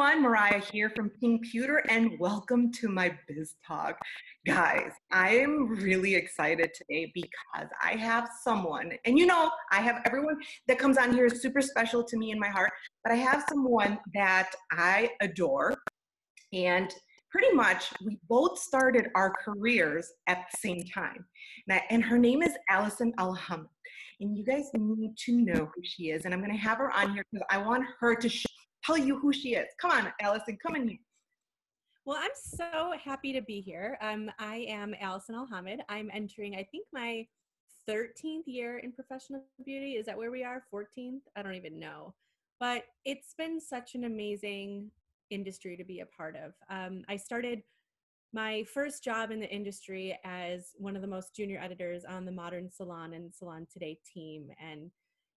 everyone, Mariah here from Pink Pewter, and welcome to my Biz Talk. Guys, I am really excited today because I have someone, and you know, I have everyone that comes on here is super special to me in my heart, but I have someone that I adore, and pretty much we both started our careers at the same time. And, her name is Allison Alhamid. And you guys need to know who she is. And I'm going to have her on here because I want her to tell you who she is. Come on, Allison, come in here. Well, I'm so happy to be here. Um, I am Allison Alhamid. I'm entering, I think, my 13th year in professional beauty. Is that where we are? 14th? I don't even know. But it's been such an amazing industry to be a part of. Um, I started my first job in the industry as one of the most junior editors on the Modern Salon and Salon Today team. And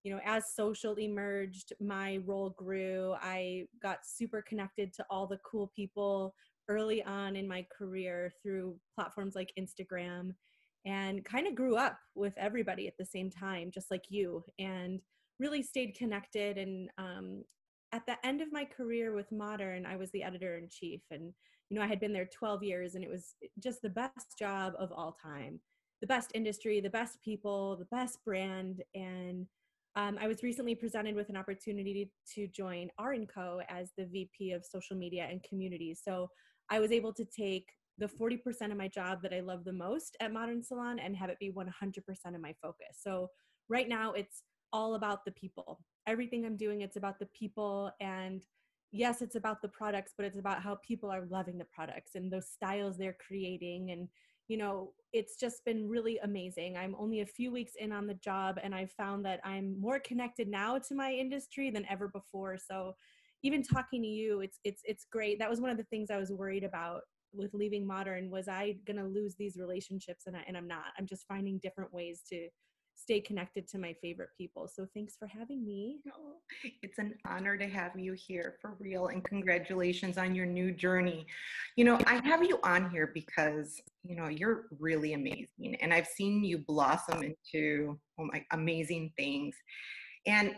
you know, as social emerged, my role grew. I got super connected to all the cool people early on in my career through platforms like Instagram and kind of grew up with everybody at the same time, just like you, and really stayed connected. And um, at the end of my career with Modern, I was the editor in chief. And, you know, I had been there 12 years and it was just the best job of all time. The best industry, the best people, the best brand. And um, I was recently presented with an opportunity to join R & Co as the VP of social media and community. So I was able to take the 40% of my job that I love the most at Modern Salon and have it be 100% of my focus. So right now it's all about the people. Everything I'm doing, it's about the people. And yes, it's about the products, but it's about how people are loving the products and those styles they're creating and you know, it's just been really amazing. I'm only a few weeks in on the job, and I've found that I'm more connected now to my industry than ever before. So, even talking to you, it's it's it's great. That was one of the things I was worried about with leaving modern was I gonna lose these relationships, and I and I'm not. I'm just finding different ways to stay connected to my favorite people. So thanks for having me. It's an honor to have you here for real and congratulations on your new journey. You know, I have you on here because, you know, you're really amazing and I've seen you blossom into oh my amazing things. And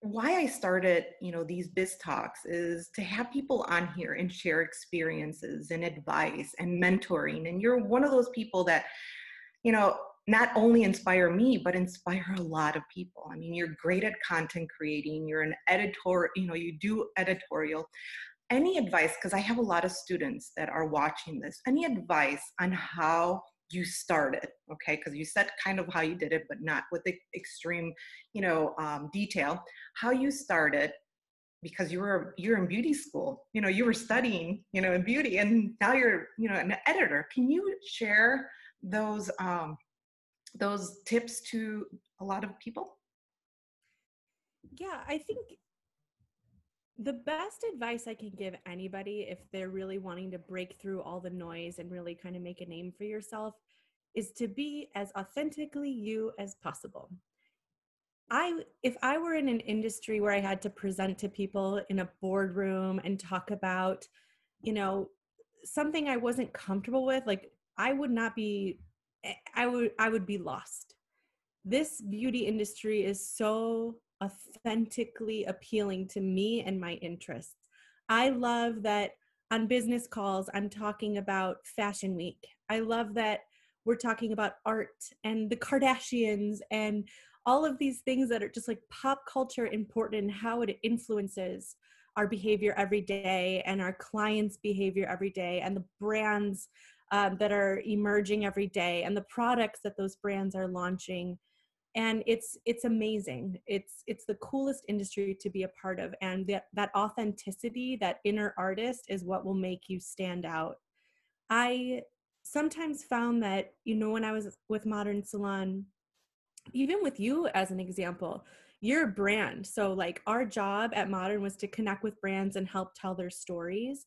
why I started, you know, these biz talks is to have people on here and share experiences and advice and mentoring. And you're one of those people that, you know, not only inspire me but inspire a lot of people. I mean you're great at content creating you're an editor you know you do editorial. Any advice because i have a lot of students that are watching this any advice on how you started okay? Because you said kind of how you did it but not with the extreme you know um, detail. How you started because you were you're in beauty school you know you were studying you know in beauty and now you're you know an editor. Can you share those um, those tips to a lot of people? Yeah, I think the best advice I can give anybody if they're really wanting to break through all the noise and really kind of make a name for yourself is to be as authentically you as possible. I if I were in an industry where I had to present to people in a boardroom and talk about, you know, something I wasn't comfortable with, like I would not be Eh, I would I would be lost. This beauty industry is so authentically appealing to me and my interests. I love that on business calls I'm talking about fashion week. I love that we're talking about art and the Kardashians and all of these things that are just like pop culture important and how it influences our behavior every day and our clients' behavior every day and the brands um, that are emerging every day and the products that those brands are launching. And it's it's amazing. It's it's the coolest industry to be a part of. And that that authenticity that inner artist is what will make you stand out. I sometimes found that you know when i was with modern salon even with you as an example you're a brand. So like our job at modern was to connect with brands and help tell their stories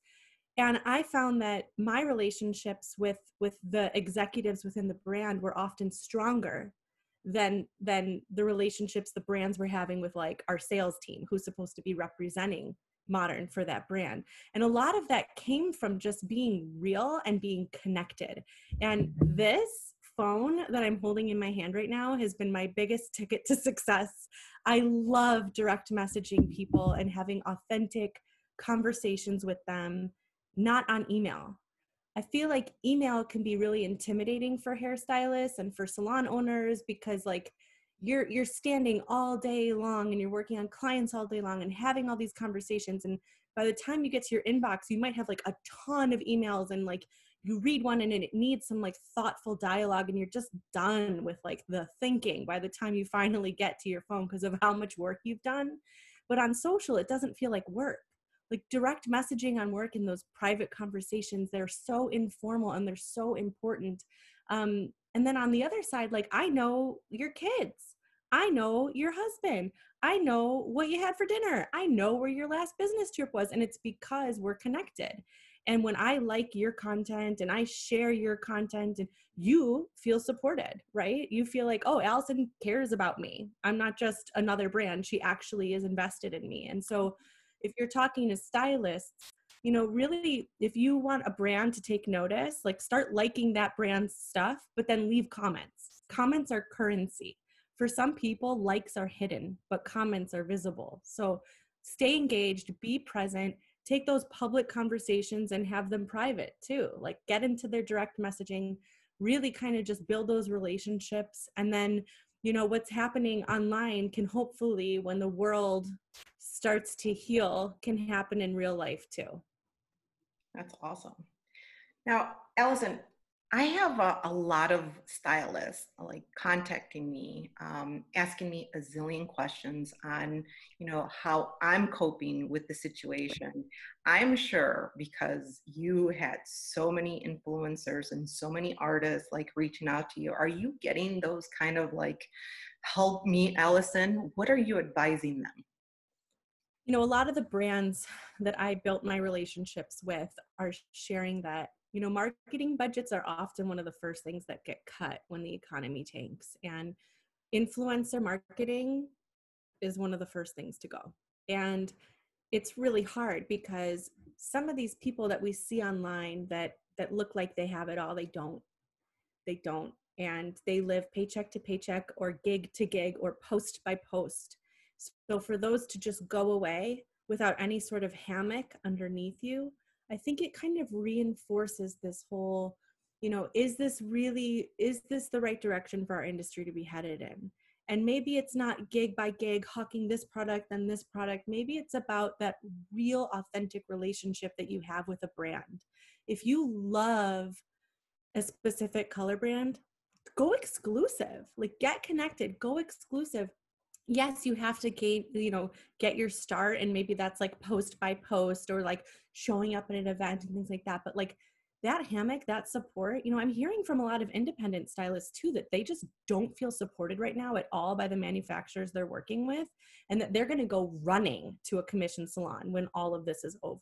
and i found that my relationships with with the executives within the brand were often stronger than than the relationships the brands were having with like our sales team who's supposed to be representing modern for that brand. And a lot of that came from just being real and being connected. And this phone that i'm holding in my hand right now has been my biggest ticket to success. I love direct messaging people and having authentic conversations with them not on email. I feel like email can be really intimidating for hairstylists and for salon owners because like you're you're standing all day long and you're working on clients all day long and having all these conversations. And by the time you get to your inbox you might have like a ton of emails and like you read one and it needs some like thoughtful dialogue and you're just done with like the thinking by the time you finally get to your phone because of how much work you've done. But on social it doesn't feel like work like direct messaging on work in those private conversations they're so informal and they're so important um, and then on the other side like i know your kids i know your husband i know what you had for dinner i know where your last business trip was and it's because we're connected and when I like your content and I share your content and you feel supported, right? You feel like, oh, Allison cares about me. I'm not just another brand. She actually is invested in me. And so if you're talking to stylists, you know, really, if you want a brand to take notice, like start liking that brand's stuff, but then leave comments. Comments are currency. For some people, likes are hidden, but comments are visible. So stay engaged, be present, take those public conversations and have them private too like get into their direct messaging really kind of just build those relationships and then you know what's happening online can hopefully when the world starts to heal can happen in real life too. That's awesome. Now allison I have a, a, lot of stylists like contacting me, um, asking me a zillion questions on, you know, how I'm coping with the situation. I'm sure because you had so many influencers and so many artists like reaching out to you. Are you getting those kind of like, help me, Allison? What are you advising them? You know, a lot of the brands that I built my relationships with are sharing that you know marketing budgets are often one of the first things that get cut when the economy tanks and influencer marketing is one of the first things to go. And it's really hard because some of these people that we see online that that look like they have it all they don't they don't. And they live paycheck to paycheck or gig to gig or post by post. So for those to just go away without any sort of hammock underneath you I think it kind of reinforces this whole, you know, is this really, is this the right direction for our industry to be headed in? And maybe it's not gig by gig, hawking this product, then this product. Maybe it's about that real, authentic relationship that you have with a brand. If you love a specific color brand, go exclusive. Like get connected, go exclusive yes you have to gain you know get your start and maybe that's like post by post or like showing up at an event and things like that but like that hammock that support you know i'm hearing from a lot of independent stylists too that they just don't feel supported right now at all by the manufacturers they're working with and that they're going to go running to a commission salon when all of this is over.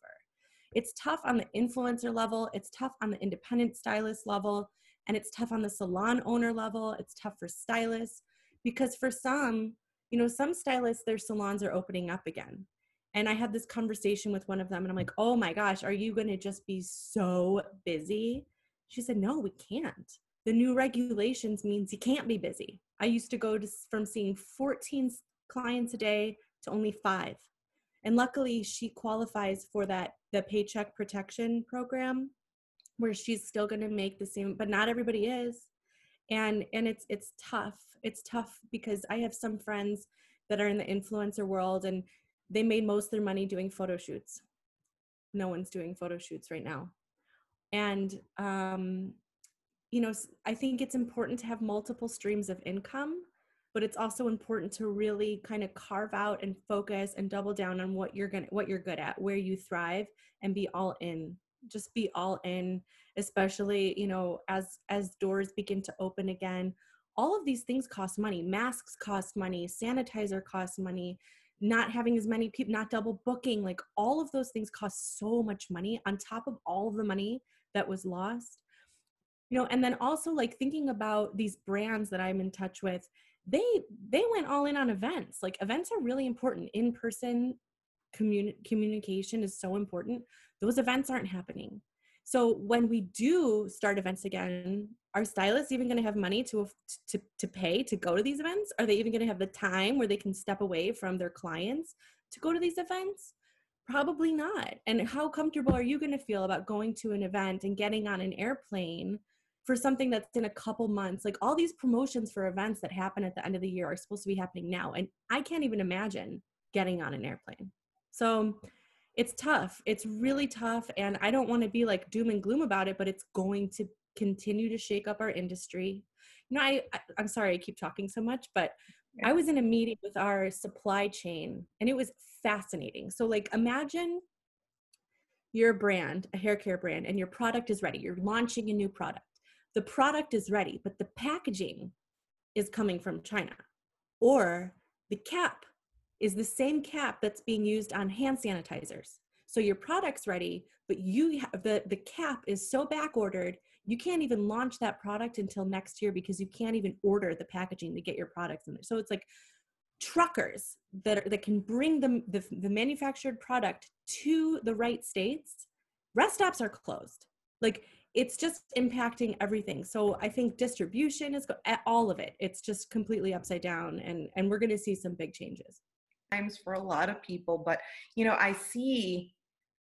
It's tough on the influencer level it's tough on the independent stylist level and it's tough on the salon owner level it's tough for stylists because for some you know, some stylists, their salons are opening up again. And I had this conversation with one of them, and I'm like, oh my gosh, are you going to just be so busy? She said, no, we can't. The new regulations means you can't be busy. I used to go to, from seeing 14 clients a day to only five. And luckily, she qualifies for that the paycheck protection program, where she's still going to make the same. But not everybody is, and and it's it's tough it's tough because I have some friends that are in the influencer world and they made most of their money doing photo shoots. No one's doing photo shoots right now. And, um, you know, I think it's important to have multiple streams of income, but it's also important to really kind of carve out and focus and double down on what you're going to, what you're good at, where you thrive and be all in. Just be all in, especially, you know, as as doors begin to open again. All of these things cost money. Masks cost money. Sanitizer costs money. Not having as many people not double booking like all of those things cost so much money on top of all of the money that was lost. You know and then also like thinking about these brands that i'm in touch with they they went all in on events. Like events are really important. In person communi- communication is so important those events aren't happening so when we do start events again, are stylists even going to have money to, to to pay to go to these events? Are they even going to have the time where they can step away from their clients to go to these events? Probably not. And how comfortable are you going to feel about going to an event and getting on an airplane for something that's in a couple months? Like all these promotions for events that happen at the end of the year are supposed to be happening now. And I can't even imagine getting on an airplane. So it's tough. It's really tough. And I don't want to be like doom and gloom about it, but it's going to continue to shake up our industry. You know, I, I I'm sorry I keep talking so much, but I was in a meeting with our supply chain and it was fascinating. So, like, imagine you're brand, a hair care brand, and your product is ready. You're launching a new product. The product is ready, but the packaging is coming from China. Or the cap is the same cap that's being used on hand sanitizers. So your product's ready, but you have the, the cap is so back ordered, you can't even launch that product until next year because you can't even order the packaging to get your products in there. So it's like truckers that are, that can bring the, the, the manufactured product to the right states. Rest stops are closed. Like it's just impacting everything. So I think distribution is all of it. It's just completely upside down, and and we're going to see some big changes. Times for a lot of people, but you know I see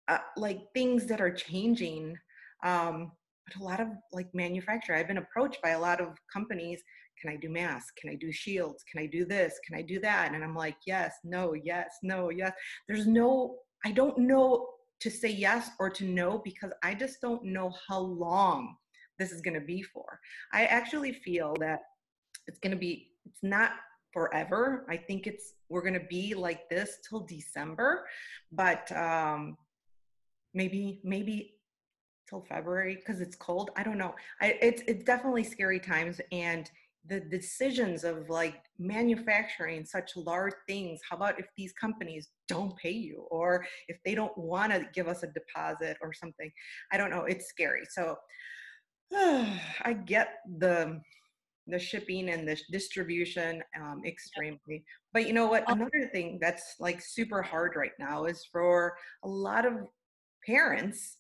uh, like things that are changing. Um, but a lot of like manufacturer, I've been approached by a lot of companies. Can I do masks? Can I do shields? Can I do this? Can I do that? And I'm like, yes, no, yes, no, yes. There's no, I don't know to say yes or to no because I just don't know how long this is going to be for. I actually feel that it's going to be, it's not forever. I think it's, we're to be like this till December, but um, maybe, maybe till February because it's cold. I don't know. I, it's it's definitely scary times and the decisions of like manufacturing such large things how about if these companies don't pay you or if they don't want to give us a deposit or something i don't know it's scary so i get the the shipping and the distribution um, extremely. But you know what? Another thing that's like super hard right now is for a lot of parents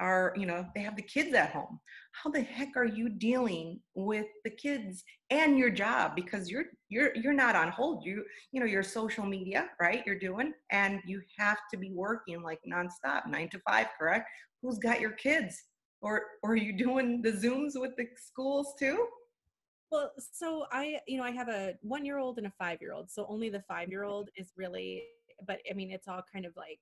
are you know they have the kids at home. How the heck are you dealing with the kids and your job? Because you're you're you're not on hold. You you know your social media right you're doing and you have to be working like nonstop nine to five correct? Who's got your kids? Or, or are you doing the zooms with the schools too well so i you know i have a one year old and a five year old so only the five year old is really but i mean it's all kind of like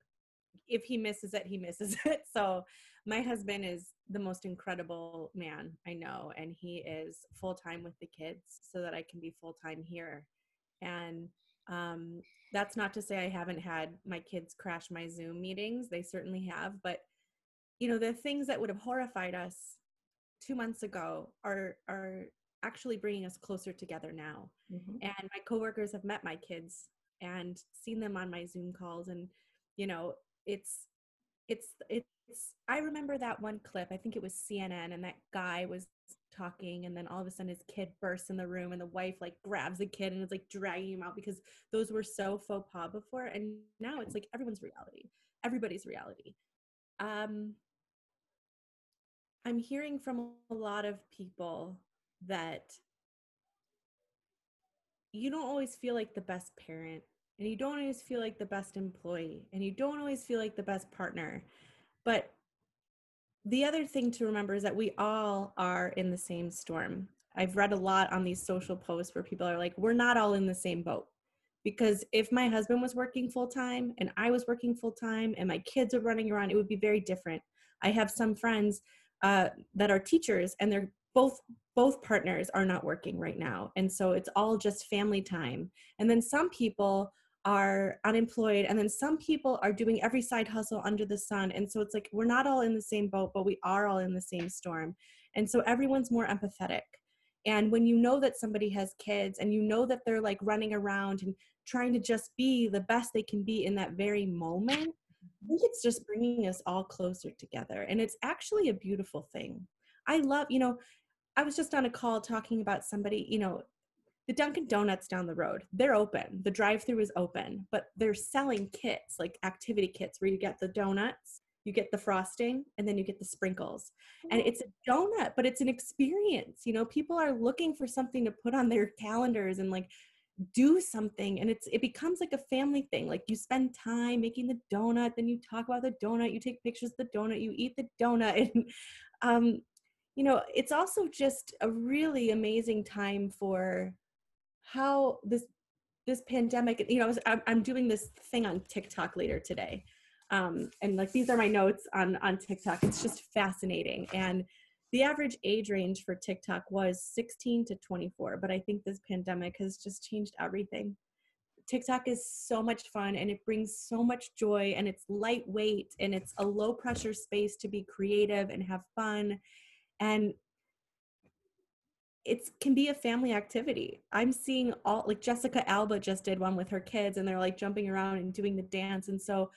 if he misses it he misses it so my husband is the most incredible man I know, and he is full time with the kids so that I can be full time here. And um, that's not to say I haven't had my kids crash my Zoom meetings. They certainly have, but you know the things that would have horrified us two months ago are are actually bringing us closer together now. Mm-hmm. And my coworkers have met my kids and seen them on my Zoom calls, and you know it's it's it's I remember that one clip. I think it was CNN, and that guy was talking, and then all of a sudden his kid bursts in the room, and the wife like grabs the kid and is like dragging him out because those were so faux pas before, and now it's like everyone's reality, everybody's reality. Um, I'm hearing from a lot of people that you don't always feel like the best parent and you don't always feel like the best employee and you don't always feel like the best partner but the other thing to remember is that we all are in the same storm. I've read a lot on these social posts where people are like, we're not all in the same boat. Because if my husband was working full time and I was working full time and my kids are running around, it would be very different. I have some friends uh, that are teachers and they're both both partners are not working right now and so it's all just family time. And then some people are unemployed and then some people are doing every side hustle under the sun and so it's like we're not all in the same boat but we are all in the same storm. And so everyone's more empathetic. And when you know that somebody has kids and you know that they're like running around and trying to just be the best they can be in that very moment i think it's just bringing us all closer together and it's actually a beautiful thing. I love you know i was just on a call talking about somebody you know the Dunkin' Donuts down the road, they're open. The drive through is open, but they're selling kits, like activity kits, where you get the donuts, you get the frosting, and then you get the sprinkles. And it's a donut, but it's an experience. You know, people are looking for something to put on their calendars and like do something and it's it becomes like a family thing like you spend time making the donut then you talk about the donut you take pictures of the donut you eat the donut and um you know it's also just a really amazing time for how this this pandemic you know I'm doing this thing on tiktok later today. Um and like these are my notes on on tiktok. It's just fascinating. And the average age range for TikTok was 16 to 24, but I think this pandemic has just changed everything. TikTok is so much fun and it brings so much joy and it's lightweight and it's a low pressure space to be creative and have fun and it can be a family activity. I'm seeing all like Jessica Alba just did one with her kids and they're like jumping around and doing the dance and so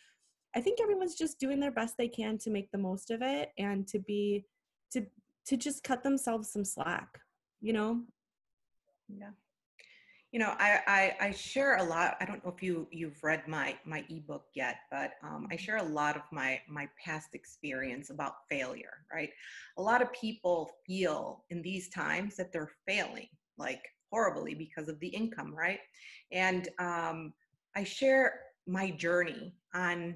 I think everyone's just doing their best they can to make the most of it and to be to to just cut themselves some slack you know yeah you know I, I, I share a lot i don't know if you you've read my my ebook yet but um, i share a lot of my my past experience about failure right? A lot of people feel in these times that they're failing like horribly because of the income right? And um, i share my journey on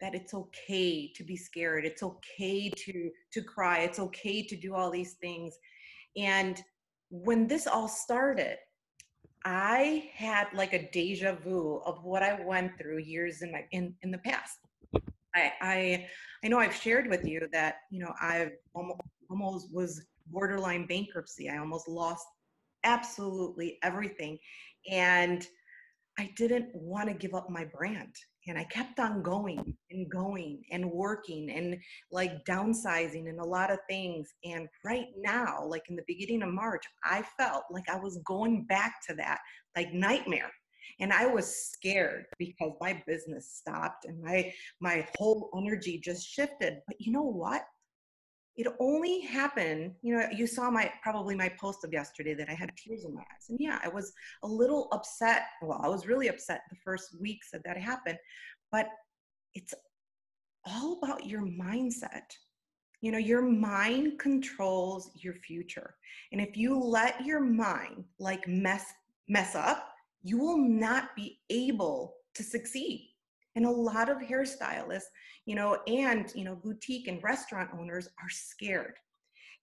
that it's okay to be scared it's okay to to cry it's okay to do all these things. And when this all started i had like a deja vu of what i went through years in my in in the past. I i i know i've shared with you that you know i've almost almost was borderline bankruptcy. I almost lost absolutely everything and i didn't want to give up my brand and I kept on going and going and working and like downsizing and a lot of things. And right now, like in the beginning of March, I felt like I was going back to that like nightmare. And I was scared because my business stopped and my my whole energy just shifted. But you know what? It only happened you know you saw my probably my post of yesterday that i had tears in my eyes and yeah i was a little upset well i was really upset the first weeks that that happened but it's all about your mindset. You know your mind controls your future and if you let your mind like mess mess up you will not be able to succeed and a lot of hairstylists you know and you know boutique and restaurant owners are scared.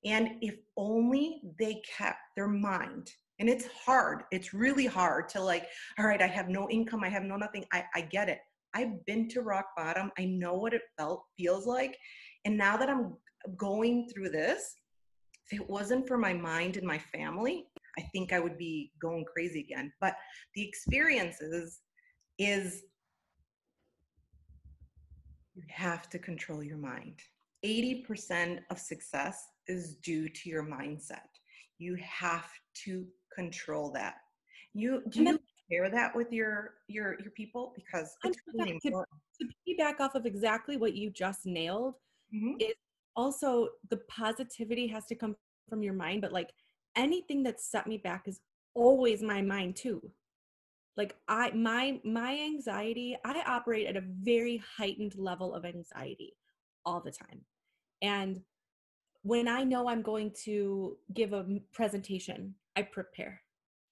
And if only they kept their mind and it's hard it's really hard to like all right i have no income i have no nothing i, I get it. I've been to rock bottom i know what it felt feels like and now that i'm going through this if it wasn't for my mind and my family i think i would be going crazy again. But the experiences is you have to control your mind. 80% of success is due to your mindset. You have to control that. You do you share that with your your your people because it's really important. To, to piggyback off of exactly what you just nailed mm-hmm. is also the positivity has to come from your mind, but like anything that set me back is always my mind too like i my my anxiety i operate at a very heightened level of anxiety all the time. And when i know i'm going to give a presentation i prepare.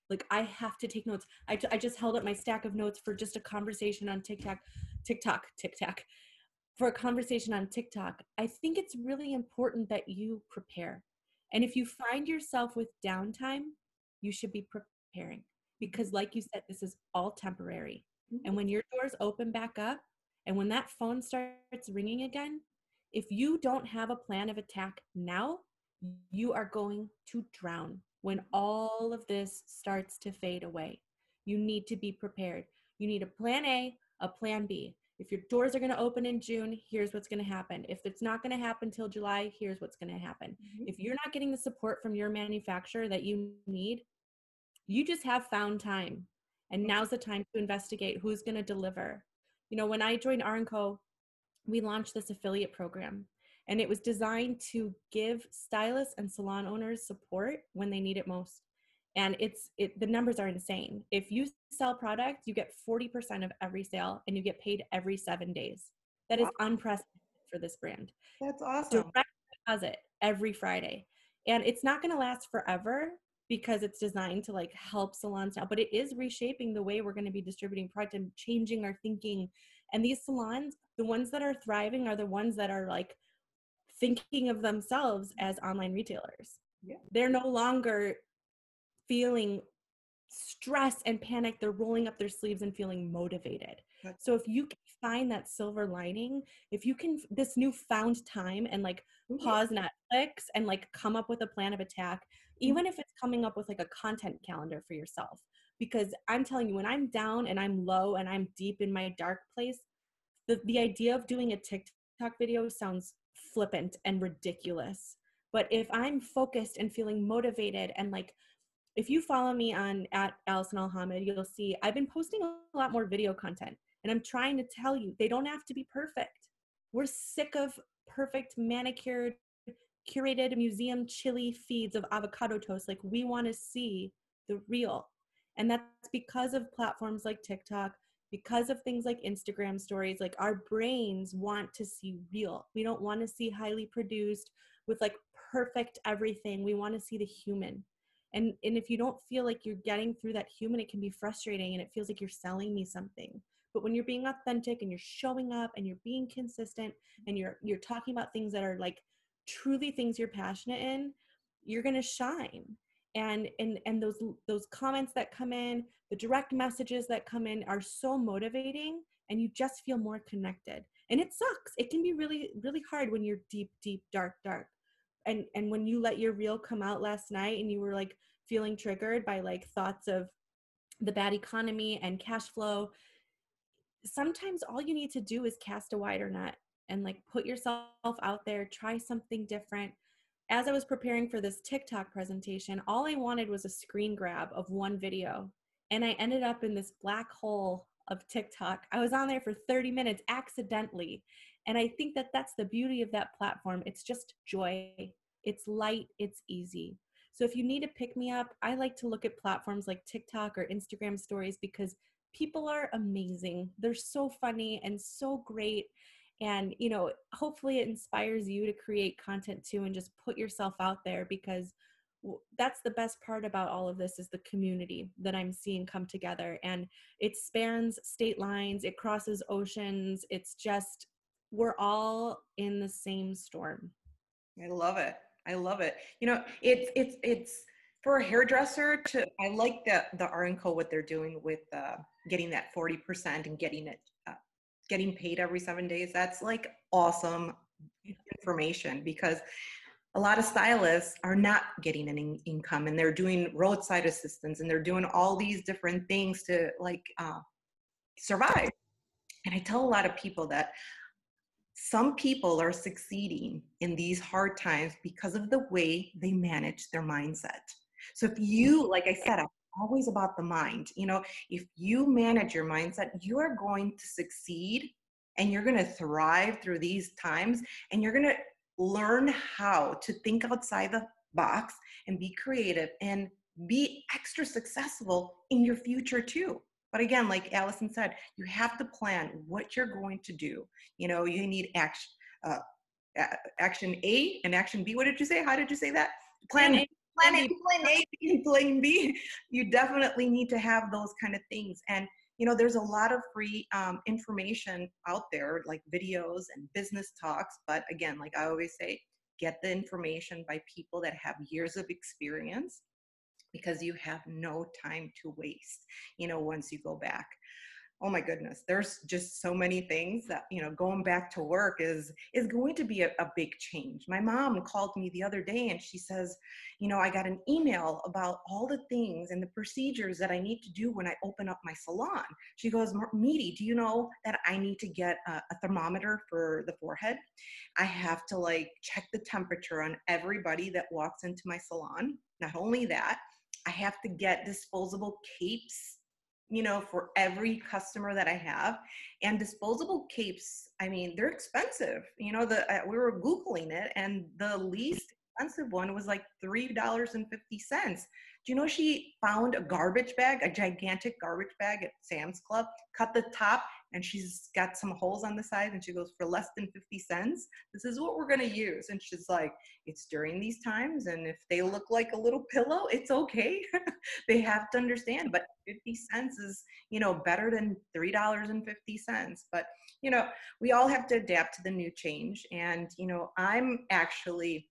Like i have to take notes. I, I just held up my stack of notes for just a conversation on tiktok tiktok tiktok. For a conversation on tiktok i think it's really important that you prepare. And if you find yourself with downtime you should be preparing because like you said this is all temporary mm-hmm. and when your doors open back up and when that phone starts ringing again if you don't have a plan of attack now you are going to drown when all of this starts to fade away you need to be prepared you need a plan a a plan b if your doors are going to open in June, here's what's going to happen. If it's not going to happen till July, here's what's going to happen. Mm-hmm. If you're not getting the support from your manufacturer that you need, you just have found time and mm-hmm. now's the time to investigate who's going to deliver. You know when i joined R&Co we launched this affiliate program and it was designed to give stylists and salon owners support when they need it most. And it's it, the numbers are insane. If you sell product you get 40% of every sale and you get paid every seven days. That is wow. unprecedented for this brand. That's awesome. direct deposit every friday. And it's not going to last forever because it's designed to like help salons now but it is reshaping the way we're going to be distributing product and changing our thinking. And these salons the ones that are thriving are the ones that are like thinking of themselves as online retailers. Yeah. they're no longer feeling stress and panic. They're rolling up their sleeves and feeling motivated. That's- so if you can find that silver lining if you can this newfound time and like pause Netflix and like come up with a plan of attack, Mm-hmm. even if it's coming up with like a content calendar for yourself. Because I'm telling you, when I'm down and I'm low and I'm deep in my dark place, the, the idea of doing a TikTok video sounds flippant and ridiculous. But if I'm focused and feeling motivated and like if you follow me on at Allison Alhamid, you'll see I've been posting a lot more video content. And I'm trying to tell you, they don't have to be perfect. We're sick of perfect manicured curated museum chili feeds of avocado toast like we want to see the real. And that's because of platforms like tiktok because of things like instagram stories like our brains want to see real. We don't want to see highly produced with like perfect everything. We want to see the human. And and if you don't feel like you're getting through that human it can be frustrating and it feels like you're selling me something. But when you're being authentic and you're showing up and you're being consistent and you're you're talking about things that are like truly things you're passionate in you're going to shine. And and and those those comments that come in the direct messages that come in are so motivating and you just feel more connected. And it sucks. It can be really really hard when you're deep deep dark dark. And and when you let your reel come out last night and you were like feeling triggered by like thoughts of the bad economy and cash flow sometimes all you need to do is cast a wider net and like put yourself out there, try something different. As I was preparing for this TikTok presentation, all I wanted was a screen grab of one video. And I ended up in this black hole of TikTok. I was on there for 30 minutes accidentally. And I think that that's the beauty of that platform. It's just joy, it's light, it's easy. So if you need to pick me up, I like to look at platforms like TikTok or Instagram stories because people are amazing. They're so funny and so great and you know hopefully it inspires you to create content too and just put yourself out there because that's the best part about all of this is the community that i'm seeing come together and it spans state lines it crosses oceans it's just we're all in the same storm I love it. I love it. You know, it's it's it's for a hairdresser to. I like the the Co. what they're doing with uh, getting that forty percent and getting it uh, getting paid every seven days. That's like awesome information because a lot of stylists are not getting an in- income and they're doing roadside assistance and they're doing all these different things to like uh, survive. And I tell a lot of people that some people are succeeding in these hard times because of the way they manage their mindset. So if you, like I said, I'm always about the mind. You know, if you manage your mindset, you are going to succeed and you're going to thrive through these times and you're going to learn how to think outside the box and be creative and be extra successful in your future too. But again, like Allison said, you have to plan what you're going to do. You know, you need action, uh, action A and action B. What did you say? How did you say that? Plan A, plan A, plan A, and plan B. You definitely need to have those kind of things. And you know, there's a lot of free um, information out there, like videos and business talks. But again, like I always say, get the information by people that have years of experience because you have no time to waste, you know, once you go back. Oh my goodness, there's just so many things that, you know, going back to work is is going to be a, a big change. My mom called me the other day and she says, you know, I got an email about all the things and the procedures that I need to do when I open up my salon. She goes, Meaty, do you know that I need to get a, a thermometer for the forehead? I have to like check the temperature on everybody that walks into my salon. Not only that, I have to get disposable capes, you know, for every customer that I have. And disposable capes, I mean, they're expensive. You know, the uh, we were googling it, and the least expensive one was like $3.50. Do you know she found a garbage bag, a gigantic garbage bag at Sam's Club, cut the top, and she's got some holes on the side, and she goes, for less than 50 cents, this is what we're gonna use. And she's like, it's during these times, and if they look like a little pillow, it's okay. they have to understand, but 50 cents is, you know, better than $3.50. But, you know, we all have to adapt to the new change. And, you know, I'm actually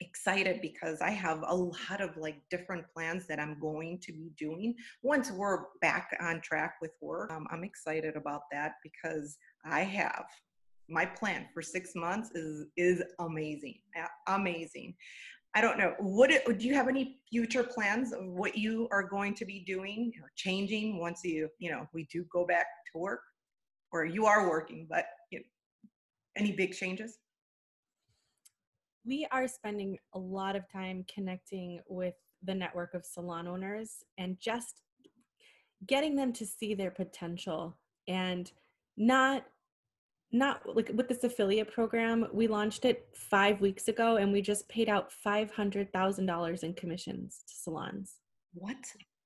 excited because I have a lot of like different plans that I'm going to be doing once we're back on track with work. Um, I'm excited about that because I have my plan for six months is is amazing, amazing. I don't know. What do you have any future plans of what you are going to be doing or changing once you you know we do go back to work, or you are working, but you know, any big changes? We are spending a lot of time connecting with the network of salon owners and just getting them to see their potential and not not like with this affiliate program we launched it five weeks ago and we just paid out $500000 in commissions to salons. What?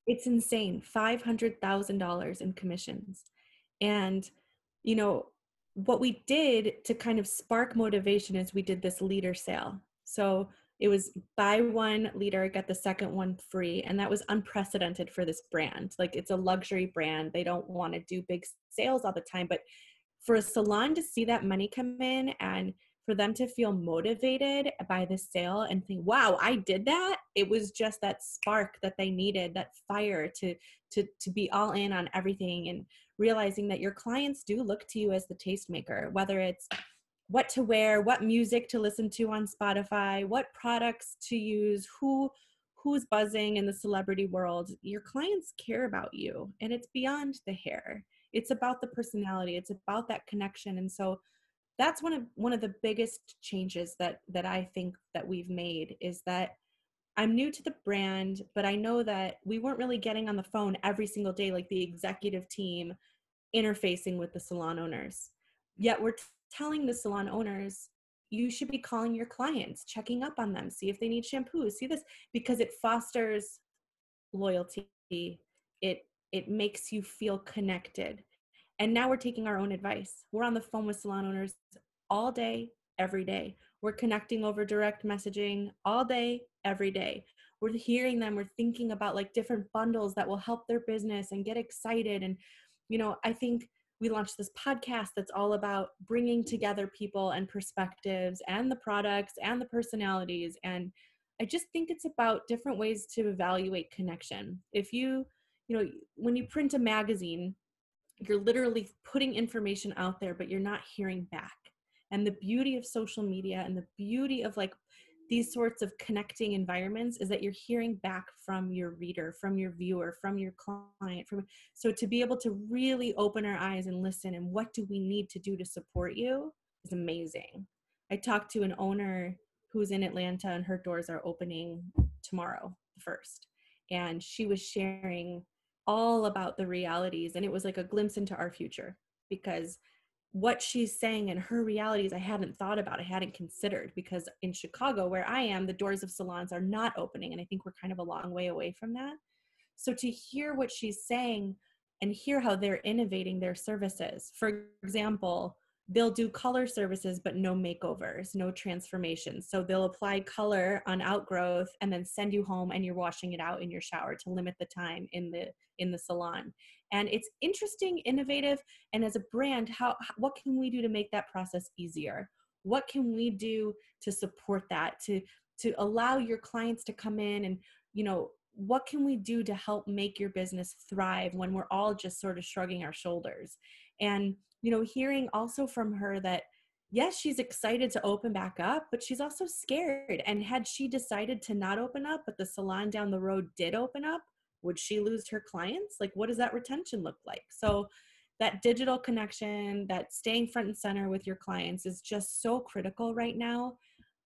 It's insane. $500000 in commissions. And you know what we did to kind of spark motivation is we did this liter sale. So it was buy one liter, get the second one free. And that was unprecedented for this brand. Like it's a luxury brand. They don't want to do big sales all the time. But for a salon to see that money come in and for them to feel motivated by the sale and think wow i did that it was just that spark that they needed that fire to to to be all in on everything and realizing that your clients do look to you as the tastemaker whether it's what to wear what music to listen to on spotify what products to use who who's buzzing in the celebrity world. Your clients care about you and it's beyond the hair. It's about the personality. It's about that connection. And so that's one of one of the biggest changes that that I think that we've made is that I'm new to the brand, but I know that we weren't really getting on the phone every single day like the executive team interfacing with the salon owners. Yet we're t- telling the salon owners you should be calling your clients, checking up on them, see if they need shampoo, see this because it fosters loyalty. It it makes you feel connected. And now we're taking our own advice. We're on the phone with salon owners all day, every day. We're connecting over direct messaging all day, every day. We're hearing them, we're thinking about like different bundles that will help their business and get excited. And, you know, I think we launched this podcast that's all about bringing together people and perspectives and the products and the personalities. And I just think it's about different ways to evaluate connection. If you, you know, when you print a magazine, you're literally putting information out there but you're not hearing back and the beauty of social media and the beauty of like these sorts of connecting environments is that you're hearing back from your reader from your viewer from your client from so to be able to really open our eyes and listen and what do we need to do to support you is amazing. I talked to an owner who's in atlanta and her doors are opening tomorrow the first and she was sharing all about the realities and it was like a glimpse into our future because what she's saying and her realities I hadn't thought about, I hadn't considered because in Chicago, where I am, the doors of salons are not opening. And I think we're kind of a long way away from that. So to hear what she's saying and hear how they're innovating their services, for example, they'll do color services but no makeovers no transformations. So they'll apply color on outgrowth and then send you home and you're washing it out in your shower to limit the time in the in the salon. And it's interesting innovative and as a brand how what can we do to make that process easier? What can we do to support that to to allow your clients to come in and you know what can we do to help make your business thrive when we're all just sort of shrugging our shoulders? And you know, hearing also from her that yes, she's excited to open back up, but she's also scared. And had she decided to not open up, but the salon down the road did open up, would she lose her clients? Like, what does that retention look like? So, that digital connection, that staying front and center with your clients is just so critical right now.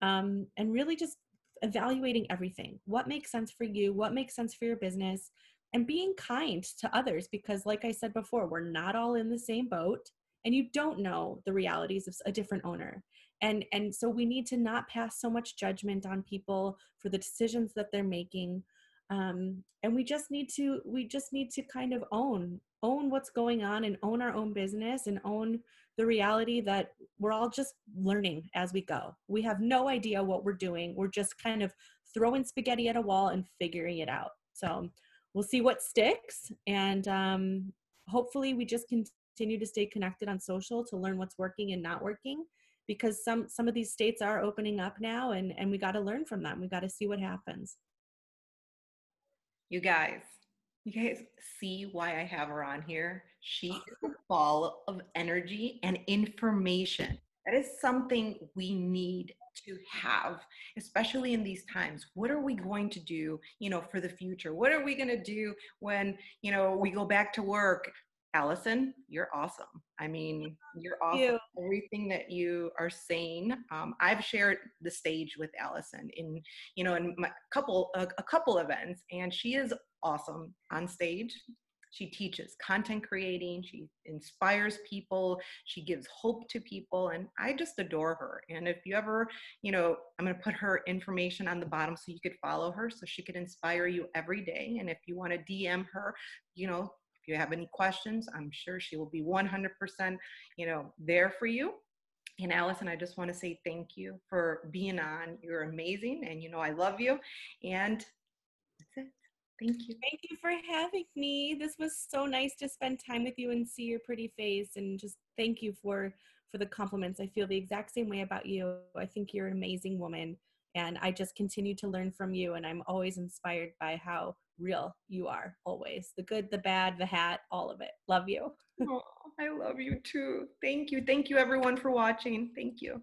Um, and really just evaluating everything what makes sense for you, what makes sense for your business, and being kind to others because, like I said before, we're not all in the same boat and you don't know the realities of a different owner. And and so we need to not pass so much judgment on people for the decisions that they're making um, and we just need to we just need to kind of own own what's going on and own our own business and own the reality that we're all just learning as we go. We have no idea what we're doing. We're just kind of throwing spaghetti at a wall and figuring it out. So we'll see what sticks and um, hopefully we just continue to stay connected on social to learn what's working and not working because some some of these states are opening up now and and we got to learn from them. We got to see what happens. You guys you guys see why i have her on here? She is a ball of energy and information. That is something we need to have especially in these times. What are we going to do you know for the future? What are we going to do when you know we go back to work Allison, you're awesome. I mean, you're awesome. You. Everything that you are saying, um, I've shared the stage with Allison in, you know, in my couple a, a couple events, and she is awesome on stage. She teaches content creating. She inspires people. She gives hope to people, and I just adore her. And if you ever, you know, I'm going to put her information on the bottom so you could follow her, so she could inspire you every day. And if you want to DM her, you know, you have any questions, I'm sure she will be 100%, you know, there for you. And Allison, I just want to say thank you for being on. You're amazing, and you know I love you. And that's it. Thank you. Thank you for having me. This was so nice to spend time with you and see your pretty face. And just thank you for for the compliments. I feel the exact same way about you. I think you're an amazing woman, and I just continue to learn from you. And I'm always inspired by how real you are always the good the bad the hat all of it. Love you. Oh, i love you too. Thank you. Thank you everyone for watching. Thank you